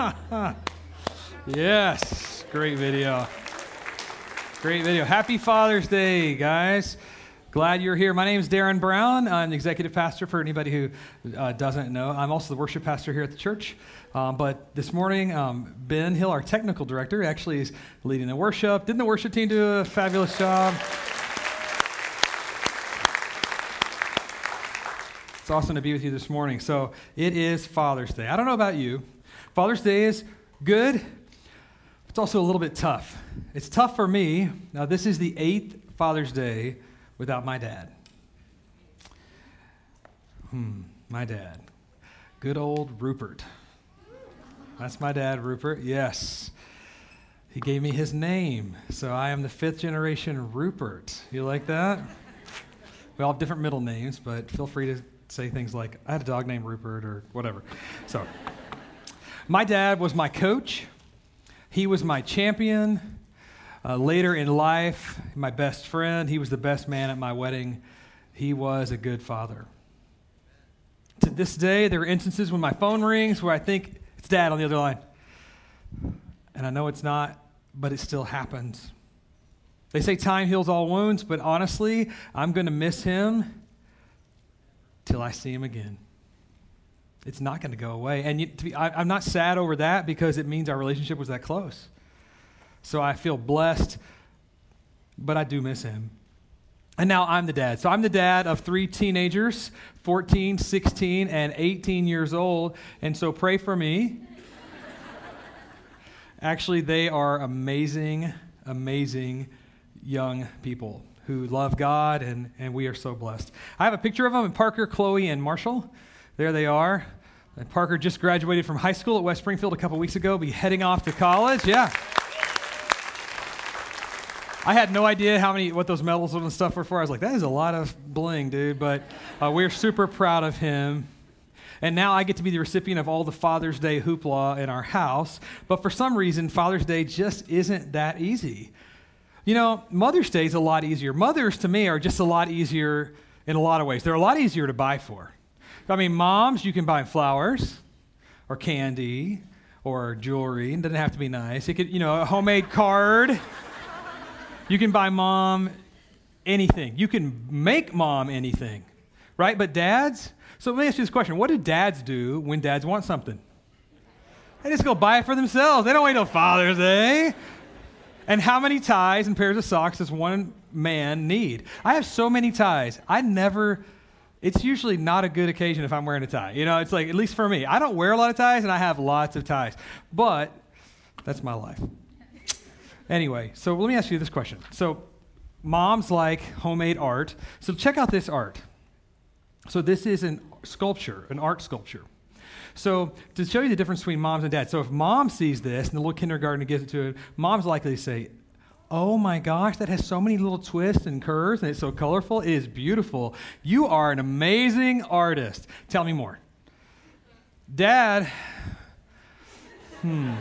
yes, great video. Great video. Happy Father's Day, guys. Glad you're here. My name is Darren Brown. I'm the executive pastor for anybody who uh, doesn't know. I'm also the worship pastor here at the church. Um, but this morning, um, Ben Hill, our technical director, actually is leading the worship. Didn't the worship team do a fabulous job? It's awesome to be with you this morning. So it is Father's Day. I don't know about you. Father's Day is good. It's also a little bit tough. It's tough for me. Now, this is the eighth Father's Day without my dad. Hmm, my dad. Good old Rupert. That's my dad, Rupert. Yes. He gave me his name. So I am the fifth generation Rupert. You like that? We all have different middle names, but feel free to say things like, I had a dog named Rupert or whatever. So, my dad was my coach, he was my champion. Uh, later in life, my best friend, he was the best man at my wedding. He was a good father. To this day, there are instances when my phone rings where I think it's dad on the other line. And I know it's not, but it still happens. They say time heals all wounds, but honestly, I'm going to miss him till I see him again. It's not going to go away. And you, be, I, I'm not sad over that because it means our relationship was that close. So I feel blessed, but I do miss him. And now I'm the dad. So I'm the dad of three teenagers 14, 16, and 18 years old. And so pray for me. Actually, they are amazing, amazing young people who love God, and, and we are so blessed. I have a picture of them Parker, Chloe, and Marshall. There they are. Parker just graduated from high school at West Springfield a couple weeks ago, be heading off to college. Yeah. I had no idea how many what those medals and stuff were for. I was like, that is a lot of bling, dude. But uh, we're super proud of him. And now I get to be the recipient of all the Father's Day hoopla in our house. But for some reason, Father's Day just isn't that easy. You know, Mother's Day is a lot easier. Mothers, to me, are just a lot easier in a lot of ways. They're a lot easier to buy for. I mean, moms, you can buy flowers or candy or jewelry. It doesn't have to be nice. It could, you know, a homemade card. You can buy mom anything. You can make mom anything, right? But dads, so let me ask you this question What do dads do when dads want something? They just go buy it for themselves. They don't wait till Father's Day. And how many ties and pairs of socks does one man need? I have so many ties. I never, it's usually not a good occasion if I'm wearing a tie. You know, it's like, at least for me, I don't wear a lot of ties and I have lots of ties. But that's my life. Anyway, so let me ask you this question. So, moms like homemade art. So, check out this art. So, this is an sculpture, an art sculpture. So, to show you the difference between moms and dads, so if mom sees this and the little kindergartner gives it to her, mom's likely to say, Oh my gosh, that has so many little twists and curves and it's so colorful. It is beautiful. You are an amazing artist. Tell me more. Dad, hmm.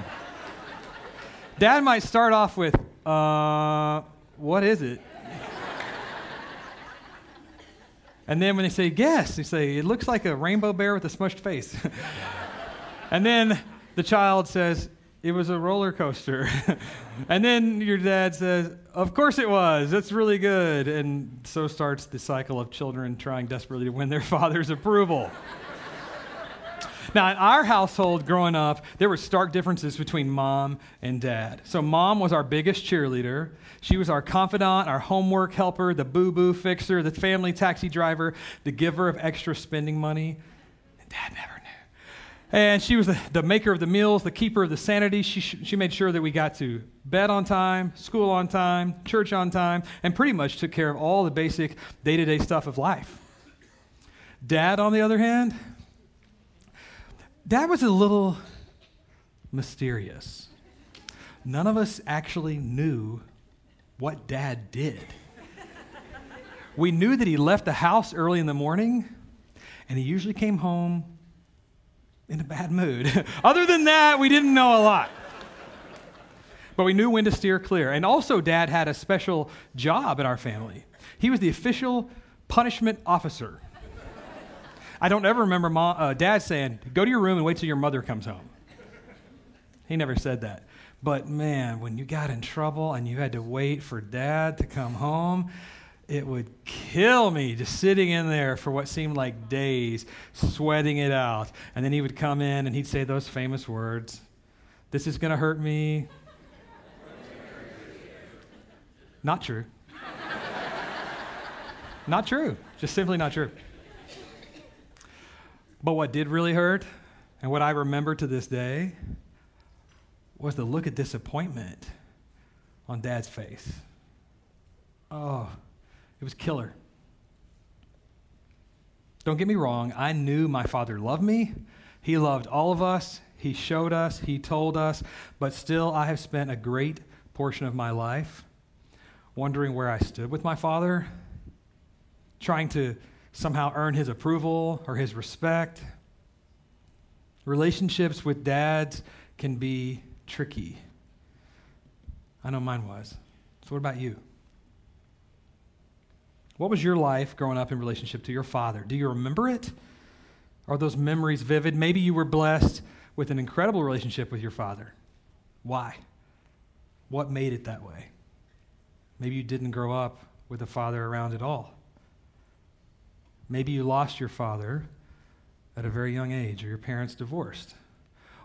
Dad might start off with, uh, what is it? and then when they say, guess, they say, it looks like a rainbow bear with a smushed face. and then the child says, it was a roller coaster. and then your dad says, Of course it was. That's really good. And so starts the cycle of children trying desperately to win their father's approval. Now, in our household growing up, there were stark differences between mom and dad. So, mom was our biggest cheerleader. She was our confidant, our homework helper, the boo boo fixer, the family taxi driver, the giver of extra spending money. And dad never. And she was the, the maker of the meals, the keeper of the sanity. She, she made sure that we got to bed on time, school on time, church on time, and pretty much took care of all the basic day to day stuff of life. Dad, on the other hand, Dad was a little mysterious. None of us actually knew what dad did. we knew that he left the house early in the morning, and he usually came home in a bad mood. Other than that, we didn't know a lot. But we knew when to steer clear. And also, dad had a special job in our family. He was the official punishment officer. I don't ever remember mom, uh, dad saying, Go to your room and wait till your mother comes home. He never said that. But man, when you got in trouble and you had to wait for dad to come home, it would kill me just sitting in there for what seemed like days, sweating it out. And then he would come in and he'd say those famous words This is going to hurt me. Not true. not true. Just simply not true. But what did really hurt, and what I remember to this day, was the look of disappointment on dad's face. Oh, it was killer. Don't get me wrong, I knew my father loved me. He loved all of us. He showed us, he told us, but still, I have spent a great portion of my life wondering where I stood with my father, trying to somehow earn his approval or his respect. Relationships with dads can be tricky. I know mine was. So, what about you? What was your life growing up in relationship to your father? Do you remember it? Are those memories vivid? Maybe you were blessed with an incredible relationship with your father. Why? What made it that way? Maybe you didn't grow up with a father around at all. Maybe you lost your father at a very young age, or your parents divorced,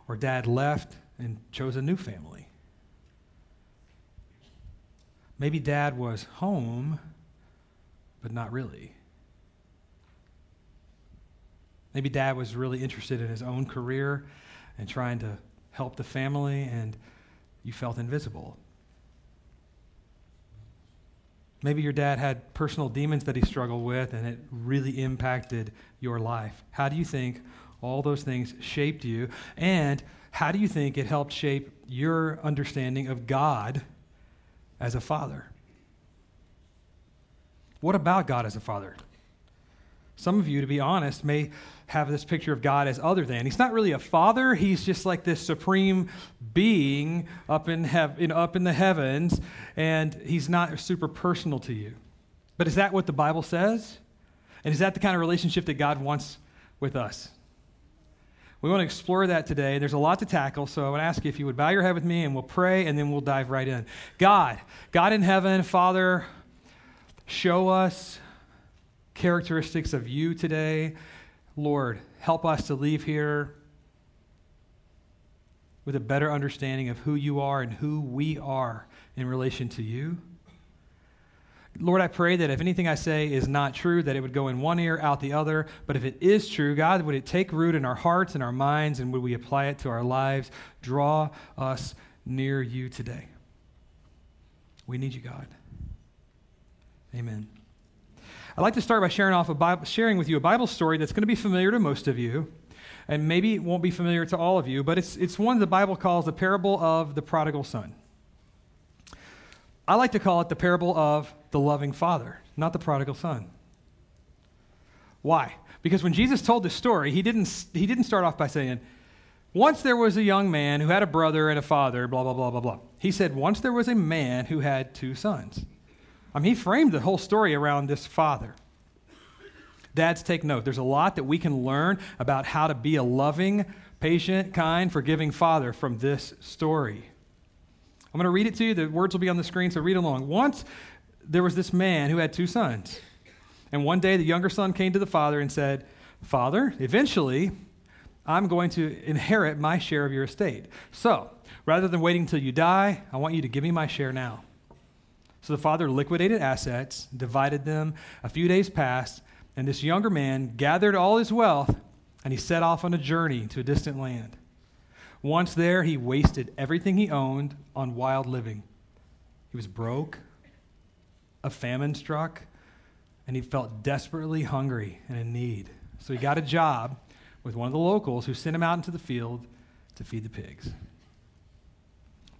or dad left and chose a new family. Maybe dad was home, but not really. Maybe dad was really interested in his own career and trying to help the family, and you felt invisible. Maybe your dad had personal demons that he struggled with, and it really impacted your life. How do you think all those things shaped you? And how do you think it helped shape your understanding of God as a father? What about God as a father? Some of you, to be honest, may have this picture of God as other than. He's not really a father. He's just like this supreme being up in, in, up in the heavens, and he's not super personal to you. But is that what the Bible says? And is that the kind of relationship that God wants with us? We want to explore that today. There's a lot to tackle, so I would ask you if you would bow your head with me and we'll pray and then we'll dive right in. God, God in heaven, Father, show us characteristics of you today. Lord, help us to leave here with a better understanding of who you are and who we are in relation to you. Lord, I pray that if anything I say is not true, that it would go in one ear, out the other. But if it is true, God, would it take root in our hearts and our minds, and would we apply it to our lives? Draw us near you today. We need you, God. Amen. I'd like to start by sharing, off a Bible, sharing with you a Bible story that's going to be familiar to most of you, and maybe it won't be familiar to all of you, but it's, it's one the Bible calls the parable of the prodigal son. I like to call it the parable of the loving father, not the prodigal son. Why? Because when Jesus told this story, he didn't, he didn't start off by saying, Once there was a young man who had a brother and a father, blah, blah, blah, blah, blah. He said, Once there was a man who had two sons. I mean, he framed the whole story around this father. Dads, take note. There's a lot that we can learn about how to be a loving, patient, kind, forgiving father from this story. I'm going to read it to you. The words will be on the screen, so read along. Once there was this man who had two sons. And one day the younger son came to the father and said, Father, eventually I'm going to inherit my share of your estate. So rather than waiting until you die, I want you to give me my share now. So the father liquidated assets, divided them. A few days passed, and this younger man gathered all his wealth and he set off on a journey to a distant land. Once there, he wasted everything he owned on wild living. He was broke, a famine struck, and he felt desperately hungry and in need. So he got a job with one of the locals who sent him out into the field to feed the pigs.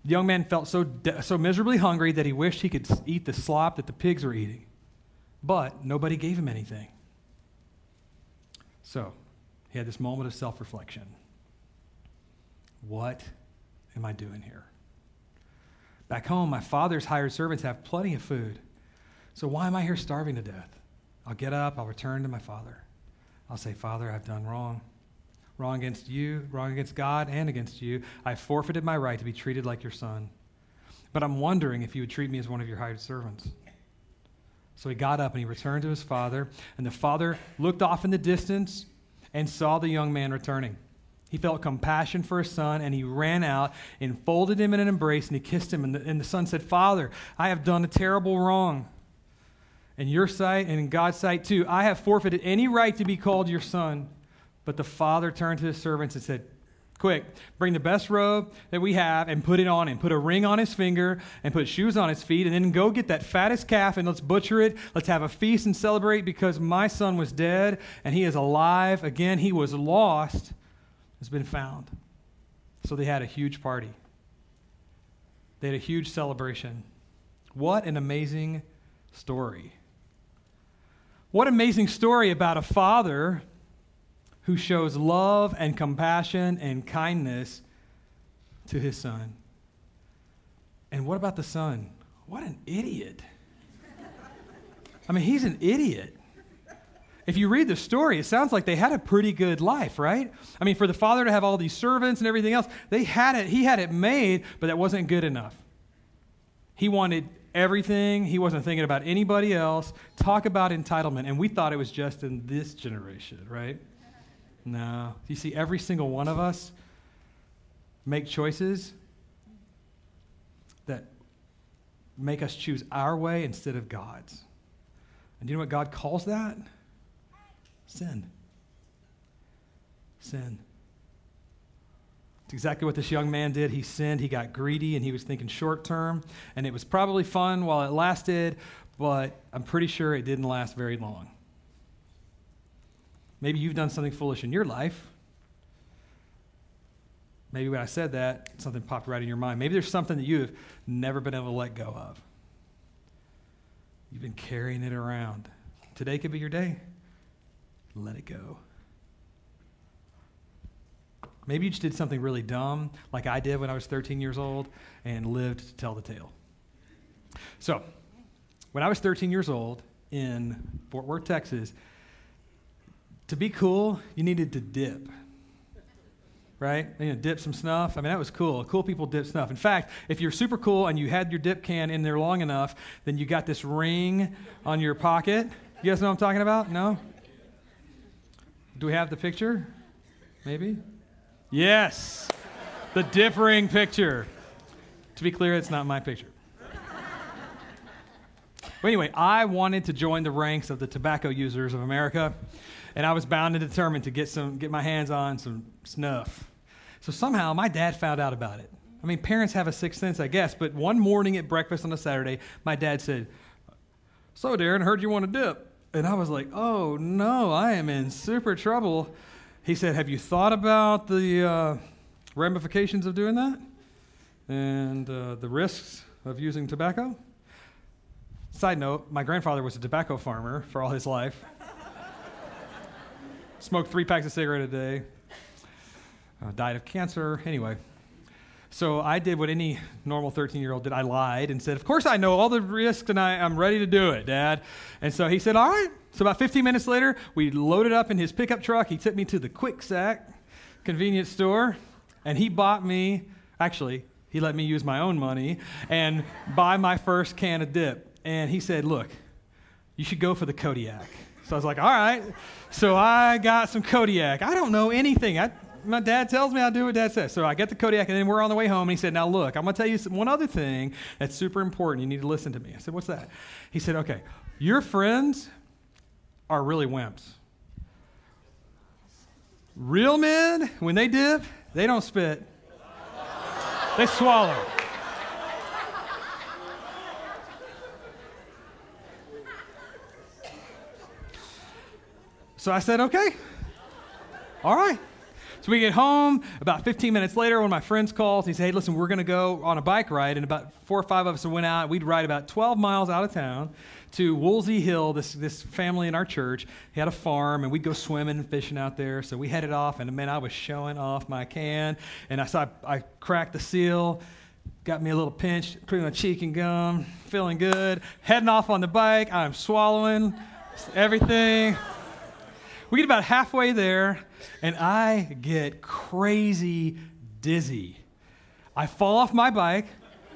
The young man felt so, de- so miserably hungry that he wished he could eat the slop that the pigs were eating. But nobody gave him anything. So he had this moment of self reflection. What am I doing here? Back home, my father's hired servants have plenty of food. So why am I here starving to death? I'll get up, I'll return to my father. I'll say, Father, I've done wrong. Wrong against you, wrong against God, and against you. I forfeited my right to be treated like your son. But I'm wondering if you would treat me as one of your hired servants. So he got up and he returned to his father, and the father looked off in the distance and saw the young man returning. He felt compassion for his son, and he ran out and folded him in an embrace, and he kissed him. And the, and the son said, Father, I have done a terrible wrong. In your sight and in God's sight too, I have forfeited any right to be called your son. But the father turned to his servants and said, Quick, bring the best robe that we have and put it on him. Put a ring on his finger and put shoes on his feet, and then go get that fattest calf and let's butcher it. Let's have a feast and celebrate because my son was dead and he is alive. Again, he was lost, has been found. So they had a huge party. They had a huge celebration. What an amazing story. What amazing story about a father who shows love and compassion and kindness to his son. And what about the son? What an idiot. I mean, he's an idiot. If you read the story, it sounds like they had a pretty good life, right? I mean, for the father to have all these servants and everything else, they had it, he had it made, but that wasn't good enough. He wanted everything. He wasn't thinking about anybody else. Talk about entitlement. And we thought it was just in this generation, right? No. You see, every single one of us make choices that make us choose our way instead of God's. And do you know what God calls that? Sin. Sin. It's exactly what this young man did. He sinned, he got greedy, and he was thinking short term. And it was probably fun while it lasted, but I'm pretty sure it didn't last very long. Maybe you've done something foolish in your life. Maybe when I said that, something popped right in your mind. Maybe there's something that you have never been able to let go of. You've been carrying it around. Today could be your day. Let it go. Maybe you just did something really dumb, like I did when I was 13 years old, and lived to tell the tale. So, when I was 13 years old in Fort Worth, Texas, to be cool, you needed to dip. Right? You know, dip some snuff. I mean, that was cool. Cool people dip snuff. In fact, if you're super cool and you had your dip can in there long enough, then you got this ring on your pocket. You guys know what I'm talking about? No? Do we have the picture? Maybe? Yes. The dip ring picture. To be clear, it's not my picture. But anyway, I wanted to join the ranks of the tobacco users of America and I was bound and determined to get some get my hands on some snuff. So somehow my dad found out about it. I mean, parents have a sixth sense, I guess. But one morning at breakfast on a Saturday, my dad said, "So, Darren, heard you want to dip." And I was like, "Oh no, I am in super trouble." He said, "Have you thought about the uh, ramifications of doing that and uh, the risks of using tobacco?" Side note: My grandfather was a tobacco farmer for all his life smoked three packs of cigarette a day, uh, died of cancer. Anyway, so I did what any normal 13 year old did. I lied and said, Of course, I know all the risks and I, I'm ready to do it, Dad. And so he said, All right. So about 15 minutes later, we loaded up in his pickup truck. He took me to the Quick Sack convenience store and he bought me, actually, he let me use my own money and buy my first can of dip. And he said, Look, you should go for the Kodiak. So I was like, all right. So I got some Kodiak. I don't know anything. I, my dad tells me I do what dad says. So I get the Kodiak, and then we're on the way home. And he said, Now look, I'm going to tell you some, one other thing that's super important. You need to listen to me. I said, What's that? He said, Okay, your friends are really wimps. Real men, when they dip, they don't spit, they swallow. So I said, okay. All right. So we get home. About 15 minutes later, one of my friends calls. And he said, hey, listen, we're going to go on a bike ride. And about four or five of us went out. We'd ride about 12 miles out of town to Woolsey Hill, this, this family in our church. He had a farm, and we'd go swimming and fishing out there. So we headed off, and man, I was showing off my can. And I saw I, I cracked the seal got me a little pinch, put my cheek and gum, feeling good. Heading off on the bike, I'm swallowing everything We get about halfway there, and I get crazy dizzy. I fall off my bike,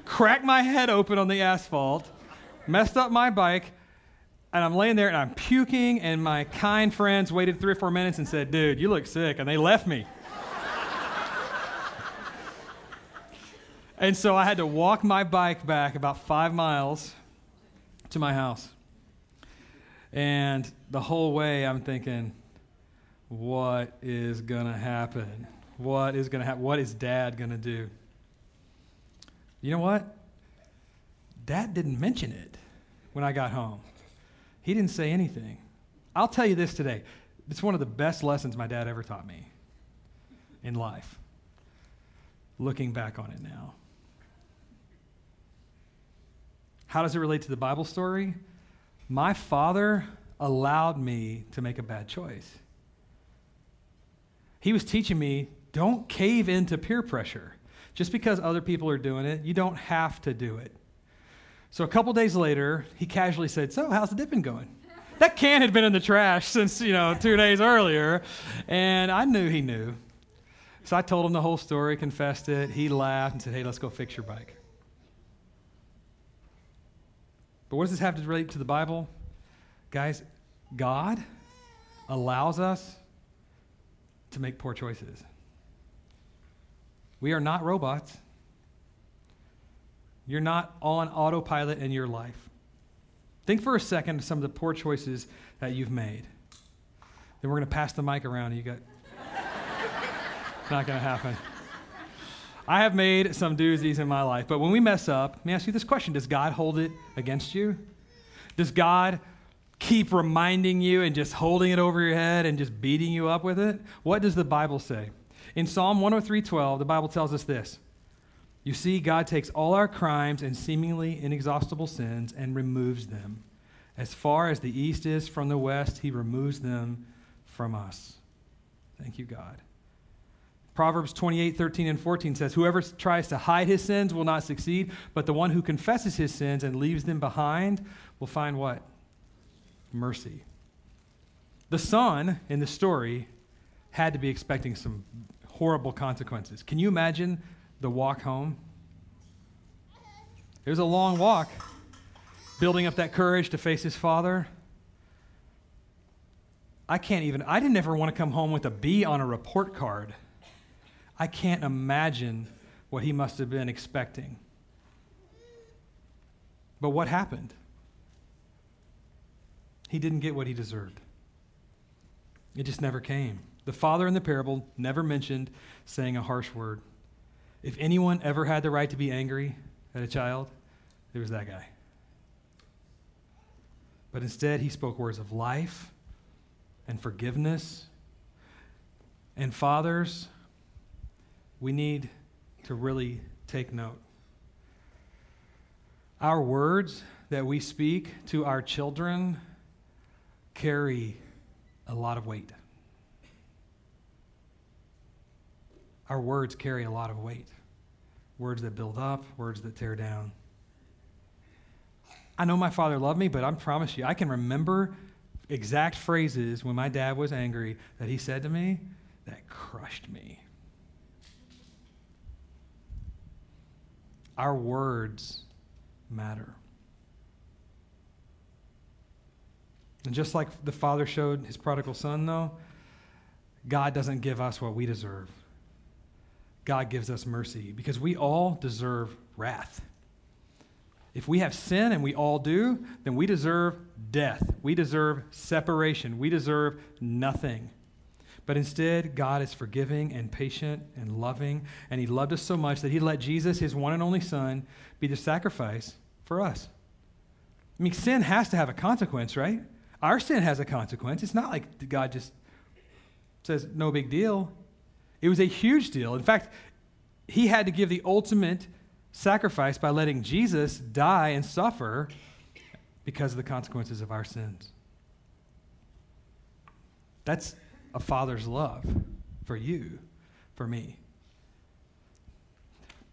crack my head open on the asphalt, messed up my bike, and I'm laying there and I'm puking, and my kind friends waited three or four minutes and said, Dude, you look sick. And they left me. and so I had to walk my bike back about five miles to my house. And the whole way I'm thinking, what is going to happen? What is going to happen? What is dad going to do? You know what? Dad didn't mention it when I got home. He didn't say anything. I'll tell you this today. It's one of the best lessons my dad ever taught me in life. Looking back on it now. How does it relate to the Bible story? My father allowed me to make a bad choice. He was teaching me don't cave into peer pressure. Just because other people are doing it, you don't have to do it. So a couple days later, he casually said, So, how's the dipping going? That can had been in the trash since, you know, two days earlier. And I knew he knew. So I told him the whole story, confessed it. He laughed and said, Hey, let's go fix your bike. But what does this have to relate to the Bible? Guys, God allows us to make poor choices. We are not robots. You're not on autopilot in your life. Think for a second of some of the poor choices that you've made. Then we're going to pass the mic around. You got. not going to happen. I have made some doozies in my life, but when we mess up, let me ask you this question Does God hold it against you? Does God keep reminding you and just holding it over your head and just beating you up with it? What does the Bible say? In Psalm 103:12, the Bible tells us this. You see, God takes all our crimes and seemingly inexhaustible sins and removes them. As far as the east is from the west, he removes them from us. Thank you, God. Proverbs 28, 13, and 14 says, Whoever tries to hide his sins will not succeed, but the one who confesses his sins and leaves them behind will find what? Mercy. The son in the story had to be expecting some horrible consequences. Can you imagine the walk home? It was a long walk, building up that courage to face his father. I can't even, I didn't ever want to come home with a B on a report card. I can't imagine what he must have been expecting. But what happened? He didn't get what he deserved. It just never came. The father in the parable never mentioned saying a harsh word. If anyone ever had the right to be angry at a child, it was that guy. But instead, he spoke words of life and forgiveness. And fathers, we need to really take note. Our words that we speak to our children carry a lot of weight. Our words carry a lot of weight words that build up, words that tear down. I know my father loved me, but I promise you, I can remember exact phrases when my dad was angry that he said to me that crushed me. Our words matter. And just like the father showed his prodigal son, though, God doesn't give us what we deserve. God gives us mercy because we all deserve wrath. If we have sin, and we all do, then we deserve death. We deserve separation. We deserve nothing. But instead, God is forgiving and patient and loving, and He loved us so much that He let Jesus, His one and only Son, be the sacrifice for us. I mean, sin has to have a consequence, right? Our sin has a consequence. It's not like God just says, no big deal. It was a huge deal. In fact, he had to give the ultimate sacrifice by letting Jesus die and suffer because of the consequences of our sins. That's a father's love for you, for me.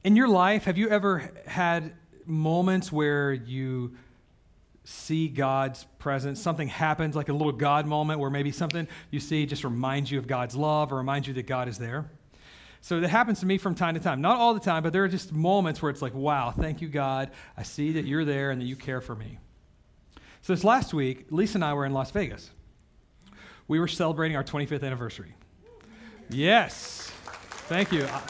In your life, have you ever had moments where you see God's presence. Something happens, like a little God moment, where maybe something you see just reminds you of God's love or reminds you that God is there. So that happens to me from time to time. Not all the time, but there are just moments where it's like, wow, thank you, God. I see that you're there and that you care for me. So this last week, Lisa and I were in Las Vegas. We were celebrating our 25th anniversary. Yes. Thank you. Uh,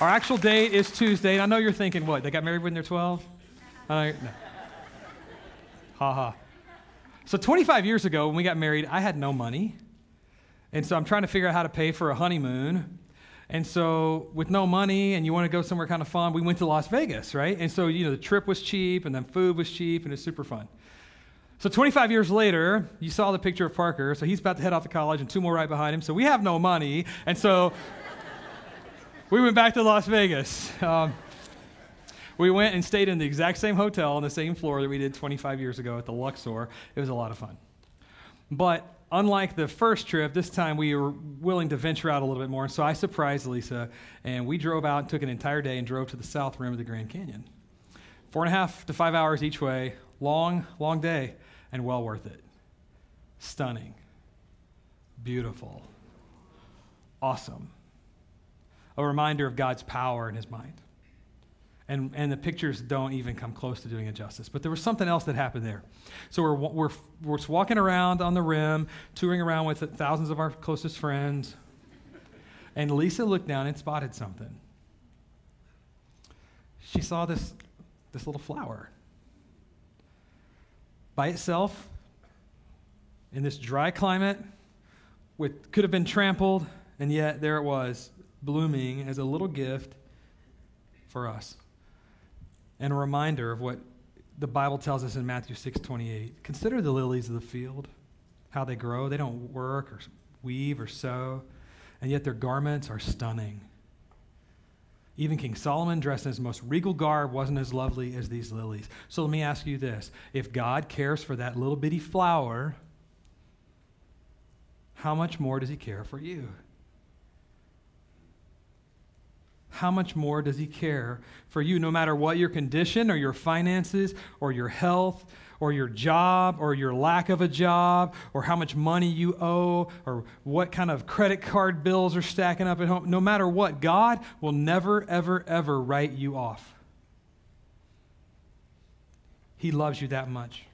our actual date is Tuesday, and I know you're thinking, what? They got married when they're 12? I no. Ha ha. So 25 years ago, when we got married, I had no money. And so I'm trying to figure out how to pay for a honeymoon. And so, with no money and you want to go somewhere kind of fun, we went to Las Vegas, right? And so, you know, the trip was cheap and then food was cheap and it's super fun. So, 25 years later, you saw the picture of Parker. So, he's about to head off to college and two more right behind him. So, we have no money. And so, we went back to Las Vegas. Um, we went and stayed in the exact same hotel on the same floor that we did 25 years ago at the Luxor. It was a lot of fun. But unlike the first trip, this time we were willing to venture out a little bit more. So I surprised Lisa, and we drove out and took an entire day and drove to the south rim of the Grand Canyon. Four and a half to five hours each way. Long, long day, and well worth it. Stunning. Beautiful. Awesome. A reminder of God's power in his mind. And, and the pictures don't even come close to doing it justice. But there was something else that happened there. So we're, we're, we're walking around on the rim, touring around with thousands of our closest friends. And Lisa looked down and spotted something. She saw this, this little flower. By itself, in this dry climate, with, could have been trampled, and yet there it was, blooming as a little gift for us and a reminder of what the Bible tells us in Matthew 6 28. Consider the lilies of the field, how they grow. They don't work or weave or sew, and yet their garments are stunning. Even King Solomon, dressed in his most regal garb, wasn't as lovely as these lilies. So let me ask you this if God cares for that little bitty flower, how much more does he care for you? How much more does he care for you, no matter what your condition or your finances or your health or your job or your lack of a job or how much money you owe or what kind of credit card bills are stacking up at home? No matter what, God will never, ever, ever write you off. He loves you that much.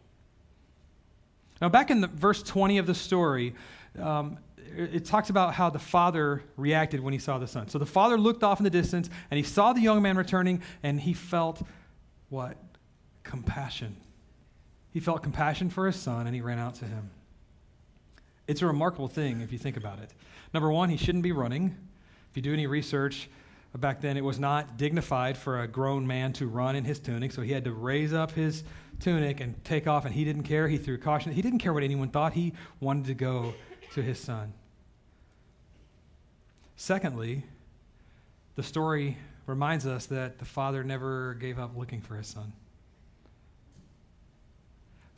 Now, back in the verse 20 of the story, um, it talks about how the father reacted when he saw the son. So the father looked off in the distance and he saw the young man returning and he felt what? Compassion. He felt compassion for his son and he ran out to him. It's a remarkable thing if you think about it. Number one, he shouldn't be running. If you do any research, back then it was not dignified for a grown man to run in his tunic, so he had to raise up his tunic and take off, and he didn't care. He threw caution. He didn't care what anyone thought. He wanted to go to his son. Secondly, the story reminds us that the father never gave up looking for his son.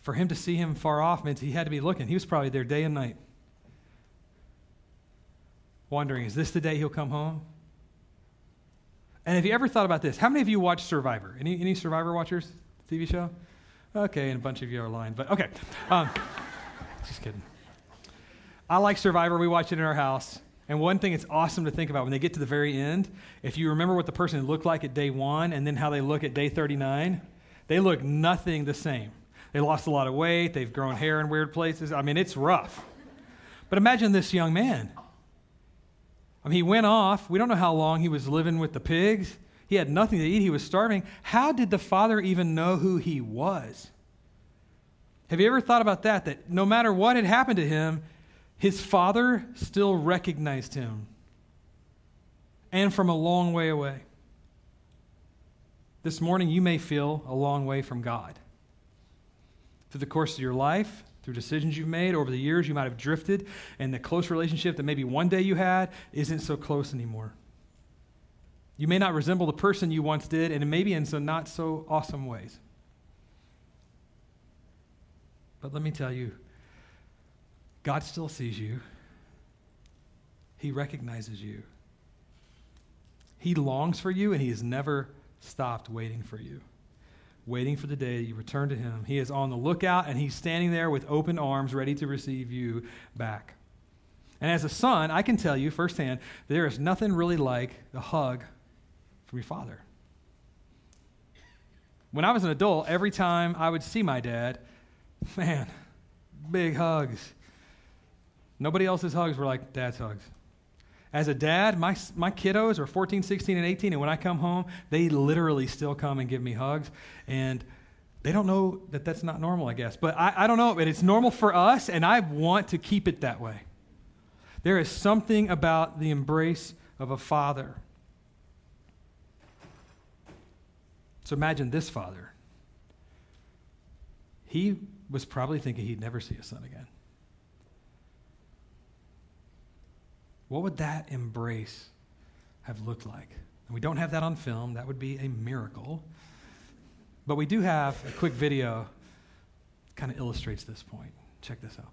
For him to see him far off meant he had to be looking. He was probably there day and night, wondering, is this the day he'll come home? And have you ever thought about this? How many of you watch Survivor? Any, any Survivor watchers? TV show? Okay, and a bunch of you are lying, but okay. Um, just kidding. I like Survivor. We watch it in our house. And one thing it's awesome to think about when they get to the very end, if you remember what the person looked like at day one and then how they look at day 39, they look nothing the same. They lost a lot of weight, they've grown hair in weird places. I mean, it's rough. But imagine this young man. I mean, he went off. We don't know how long he was living with the pigs. He had nothing to eat. He was starving. How did the father even know who he was? Have you ever thought about that? That no matter what had happened to him, his father still recognized him, and from a long way away. This morning, you may feel a long way from God. Through the course of your life, through decisions you've made over the years, you might have drifted, and the close relationship that maybe one day you had isn't so close anymore. You may not resemble the person you once did, and maybe in some not so awesome ways. But let me tell you, God still sees you, He recognizes you. He longs for you, and He has never stopped waiting for you. waiting for the day you return to him. He is on the lookout, and he's standing there with open arms, ready to receive you back. And as a son, I can tell you firsthand, there is nothing really like the hug from your father. When I was an adult, every time I would see my dad, man, big hugs. Nobody else's hugs were like dad's hugs. As a dad, my, my kiddos are 14, 16, and 18, and when I come home, they literally still come and give me hugs. And they don't know that that's not normal, I guess. But I, I don't know, but it's normal for us, and I want to keep it that way. There is something about the embrace of a father. So imagine this father. He was probably thinking he'd never see his son again. What would that embrace have looked like? And we don't have that on film. That would be a miracle. But we do have a quick video kind of illustrates this point. Check this out.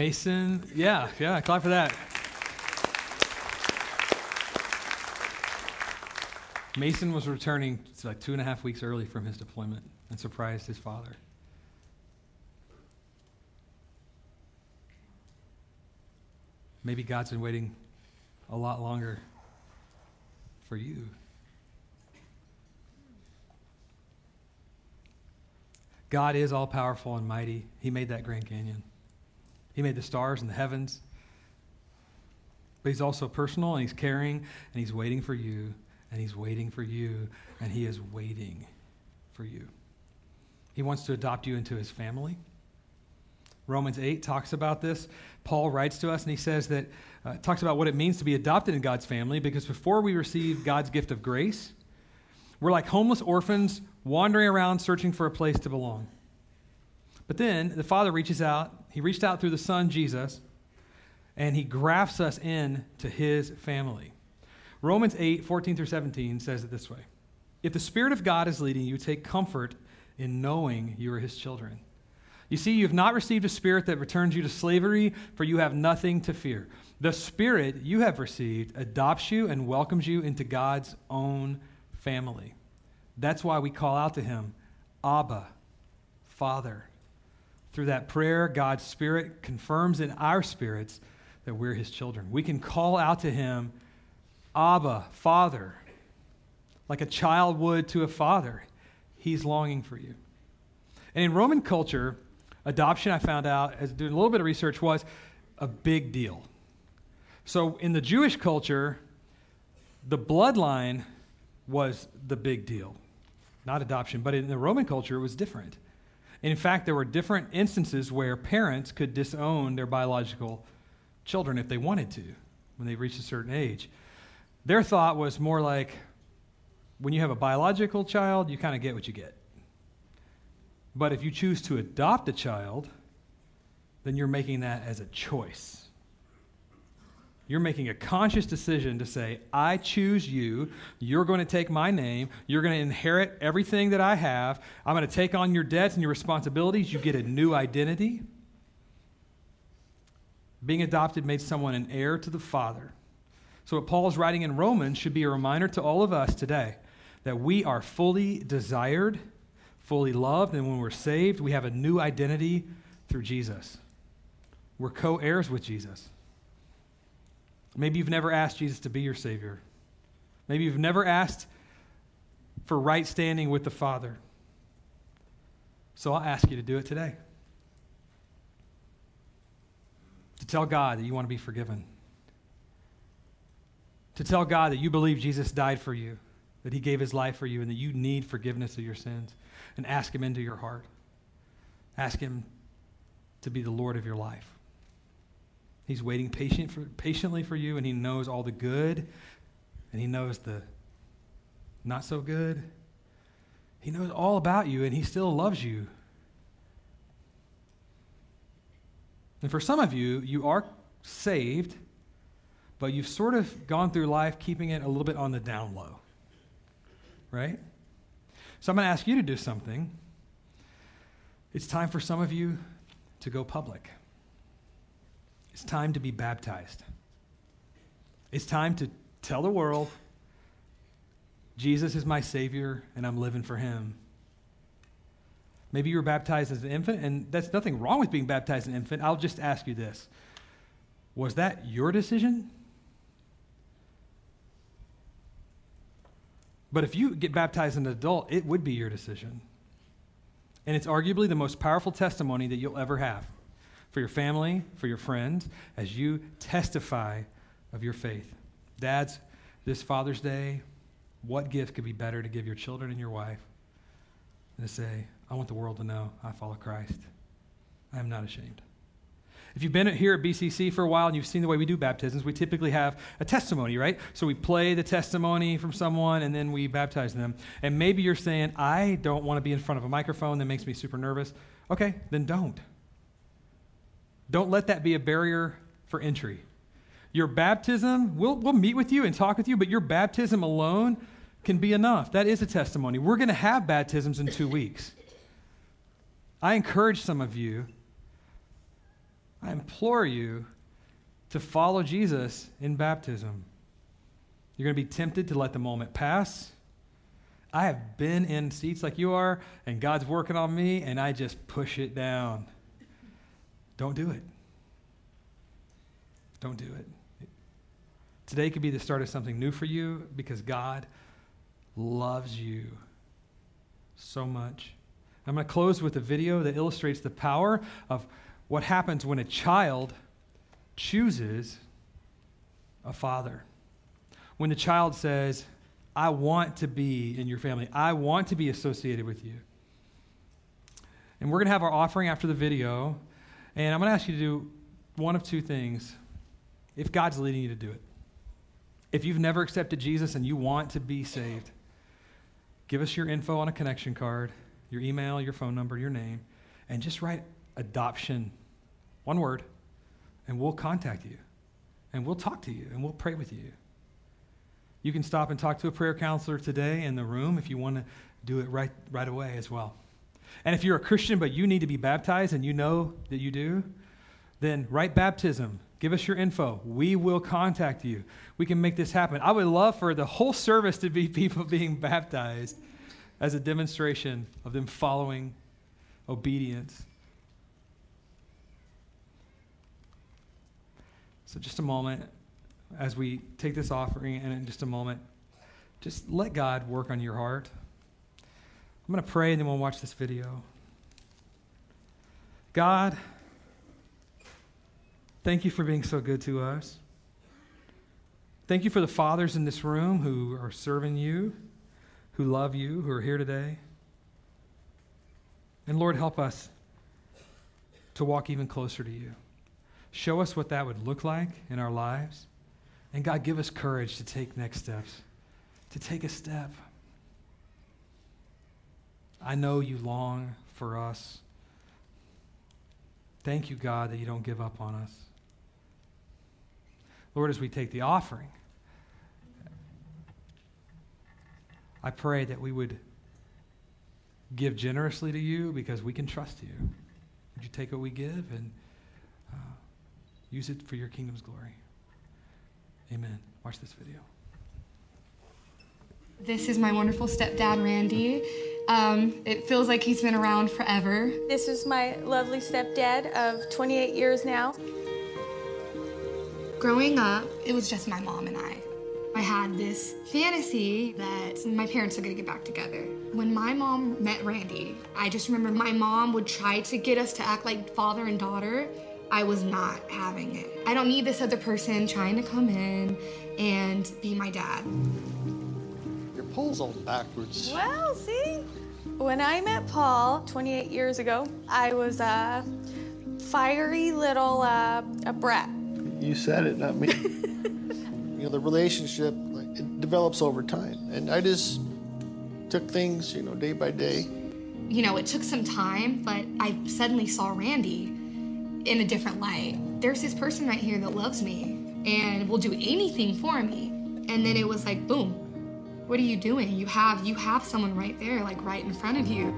Mason, yeah, yeah, clap for that. Mason was returning like two and a half weeks early from his deployment and surprised his father. Maybe God's been waiting a lot longer for you. God is all powerful and mighty. He made that Grand Canyon. He made the stars and the heavens. But he's also personal and he's caring and he's waiting for you and he's waiting for you and he is waiting for you. He wants to adopt you into his family. Romans 8 talks about this. Paul writes to us and he says that, uh, talks about what it means to be adopted in God's family because before we receive God's gift of grace, we're like homeless orphans wandering around searching for a place to belong. But then the Father reaches out he reached out through the Son, Jesus, and he grafts us in to his family. Romans 8, 14 through 17 says it this way If the Spirit of God is leading you, take comfort in knowing you are his children. You see, you have not received a spirit that returns you to slavery, for you have nothing to fear. The Spirit you have received adopts you and welcomes you into God's own family. That's why we call out to him, Abba, Father. Through that prayer, God's Spirit confirms in our spirits that we're His children. We can call out to Him, Abba, Father, like a child would to a father. He's longing for you. And in Roman culture, adoption, I found out, as doing a little bit of research, was a big deal. So in the Jewish culture, the bloodline was the big deal, not adoption. But in the Roman culture, it was different. In fact, there were different instances where parents could disown their biological children if they wanted to when they reached a certain age. Their thought was more like when you have a biological child, you kind of get what you get. But if you choose to adopt a child, then you're making that as a choice. You're making a conscious decision to say, I choose you. You're going to take my name. You're going to inherit everything that I have. I'm going to take on your debts and your responsibilities. You get a new identity. Being adopted made someone an heir to the Father. So, what Paul's writing in Romans should be a reminder to all of us today that we are fully desired, fully loved, and when we're saved, we have a new identity through Jesus. We're co heirs with Jesus. Maybe you've never asked Jesus to be your Savior. Maybe you've never asked for right standing with the Father. So I'll ask you to do it today. To tell God that you want to be forgiven. To tell God that you believe Jesus died for you, that he gave his life for you, and that you need forgiveness of your sins. And ask him into your heart. Ask him to be the Lord of your life. He's waiting patient for, patiently for you, and he knows all the good, and he knows the not so good. He knows all about you, and he still loves you. And for some of you, you are saved, but you've sort of gone through life keeping it a little bit on the down low. Right? So I'm going to ask you to do something. It's time for some of you to go public. It's time to be baptized. It's time to tell the world Jesus is my Savior and I'm living for Him. Maybe you were baptized as an infant, and that's nothing wrong with being baptized as an infant. I'll just ask you this Was that your decision? But if you get baptized as an adult, it would be your decision. And it's arguably the most powerful testimony that you'll ever have for your family, for your friends, as you testify of your faith. Dads, this Father's Day, what gift could be better to give your children and your wife than to say, I want the world to know I follow Christ. I am not ashamed. If you've been here at BCC for a while and you've seen the way we do baptisms, we typically have a testimony, right? So we play the testimony from someone and then we baptize them. And maybe you're saying, I don't want to be in front of a microphone that makes me super nervous. Okay, then don't. Don't let that be a barrier for entry. Your baptism, we'll, we'll meet with you and talk with you, but your baptism alone can be enough. That is a testimony. We're going to have baptisms in two weeks. I encourage some of you, I implore you to follow Jesus in baptism. You're going to be tempted to let the moment pass. I have been in seats like you are, and God's working on me, and I just push it down. Don't do it. Don't do it. Today could be the start of something new for you because God loves you so much. I'm going to close with a video that illustrates the power of what happens when a child chooses a father. When the child says, I want to be in your family, I want to be associated with you. And we're going to have our offering after the video. And I'm going to ask you to do one of two things if God's leading you to do it. If you've never accepted Jesus and you want to be saved, give us your info on a connection card your email, your phone number, your name, and just write adoption, one word, and we'll contact you. And we'll talk to you and we'll pray with you. You can stop and talk to a prayer counselor today in the room if you want to do it right, right away as well. And if you're a Christian but you need to be baptized and you know that you do, then write baptism. Give us your info. We will contact you. We can make this happen. I would love for the whole service to be people being baptized as a demonstration of them following obedience. So, just a moment as we take this offering, and in just a moment, just let God work on your heart. I'm going to pray and then we'll watch this video. God, thank you for being so good to us. Thank you for the fathers in this room who are serving you who love you, who are here today. And Lord, help us to walk even closer to you. Show us what that would look like in our lives. And God, give us courage to take next steps, to take a step. I know you long for us. Thank you, God, that you don't give up on us. Lord, as we take the offering, I pray that we would give generously to you because we can trust you. Would you take what we give and uh, use it for your kingdom's glory? Amen. Watch this video. This is my wonderful stepdad, Randy. Um, it feels like he's been around forever. This is my lovely stepdad of 28 years now. Growing up, it was just my mom and I. I had this fantasy that my parents are gonna get back together. When my mom met Randy, I just remember my mom would try to get us to act like father and daughter. I was not having it. I don't need this other person trying to come in and be my dad. Your all backwards. Well, see? When I met Paul 28 years ago, I was a fiery little uh, a brat. You said it, not me. you know, the relationship like, it develops over time, and I just took things, you know, day by day. You know, it took some time, but I suddenly saw Randy in a different light. There's this person right here that loves me and will do anything for me. And then it was like, boom. What are you doing? You have you have someone right there, like right in front of you.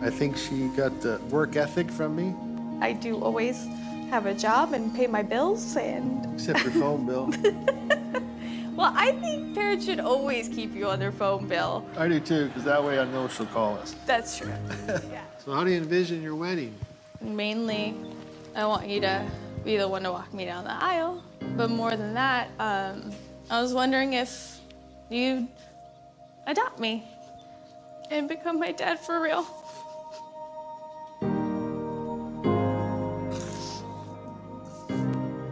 I think she got the work ethic from me, I do always have a job and pay my bills and except your phone bill. well, I think parents should always keep you on their phone bill. I do too, because that way I know she'll call us. That's true. yeah. So, how do you envision your wedding? Mainly, I want you to be the one to walk me down the aisle. But more than that, um, I was wondering if you'd adopt me and become my dad for real.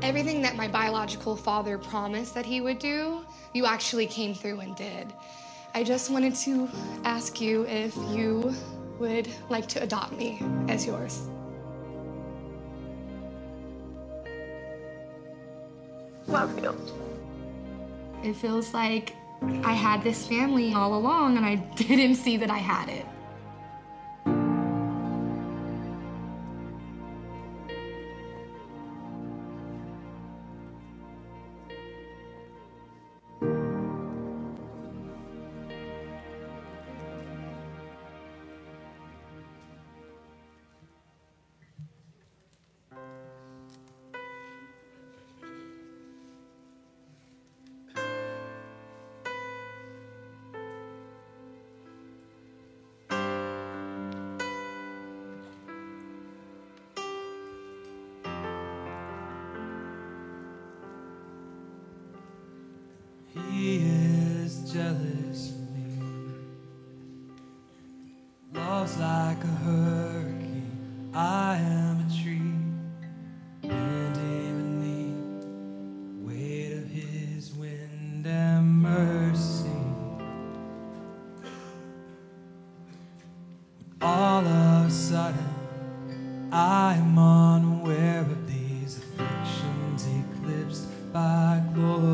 Everything that my biological father promised that he would do, you actually came through and did. I just wanted to ask you if you would like to adopt me as yours. Love you. It feels like I had this family all along and I didn't see that I had it. Eclipsed by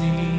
unforeseen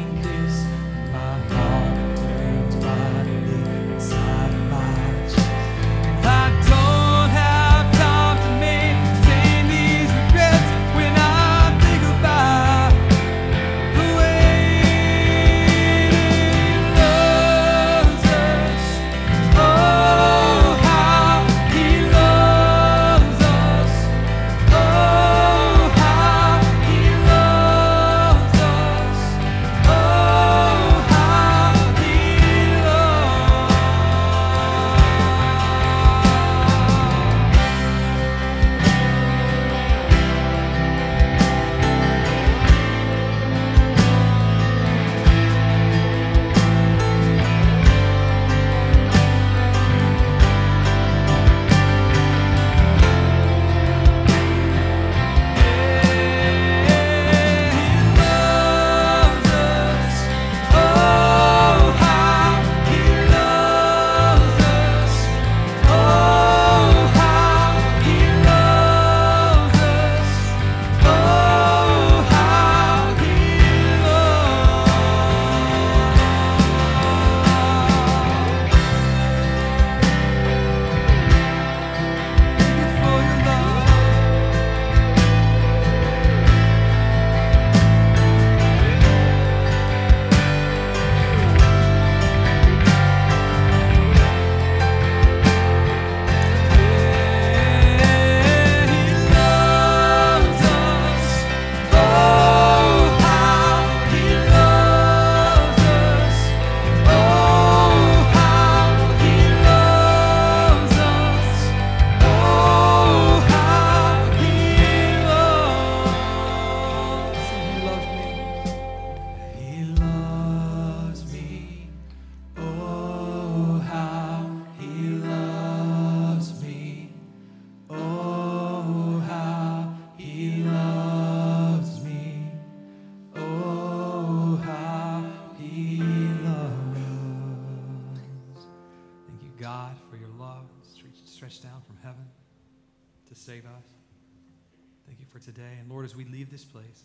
this place,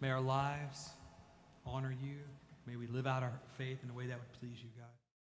may our lives honor you. May we live out our faith in a way that would please you.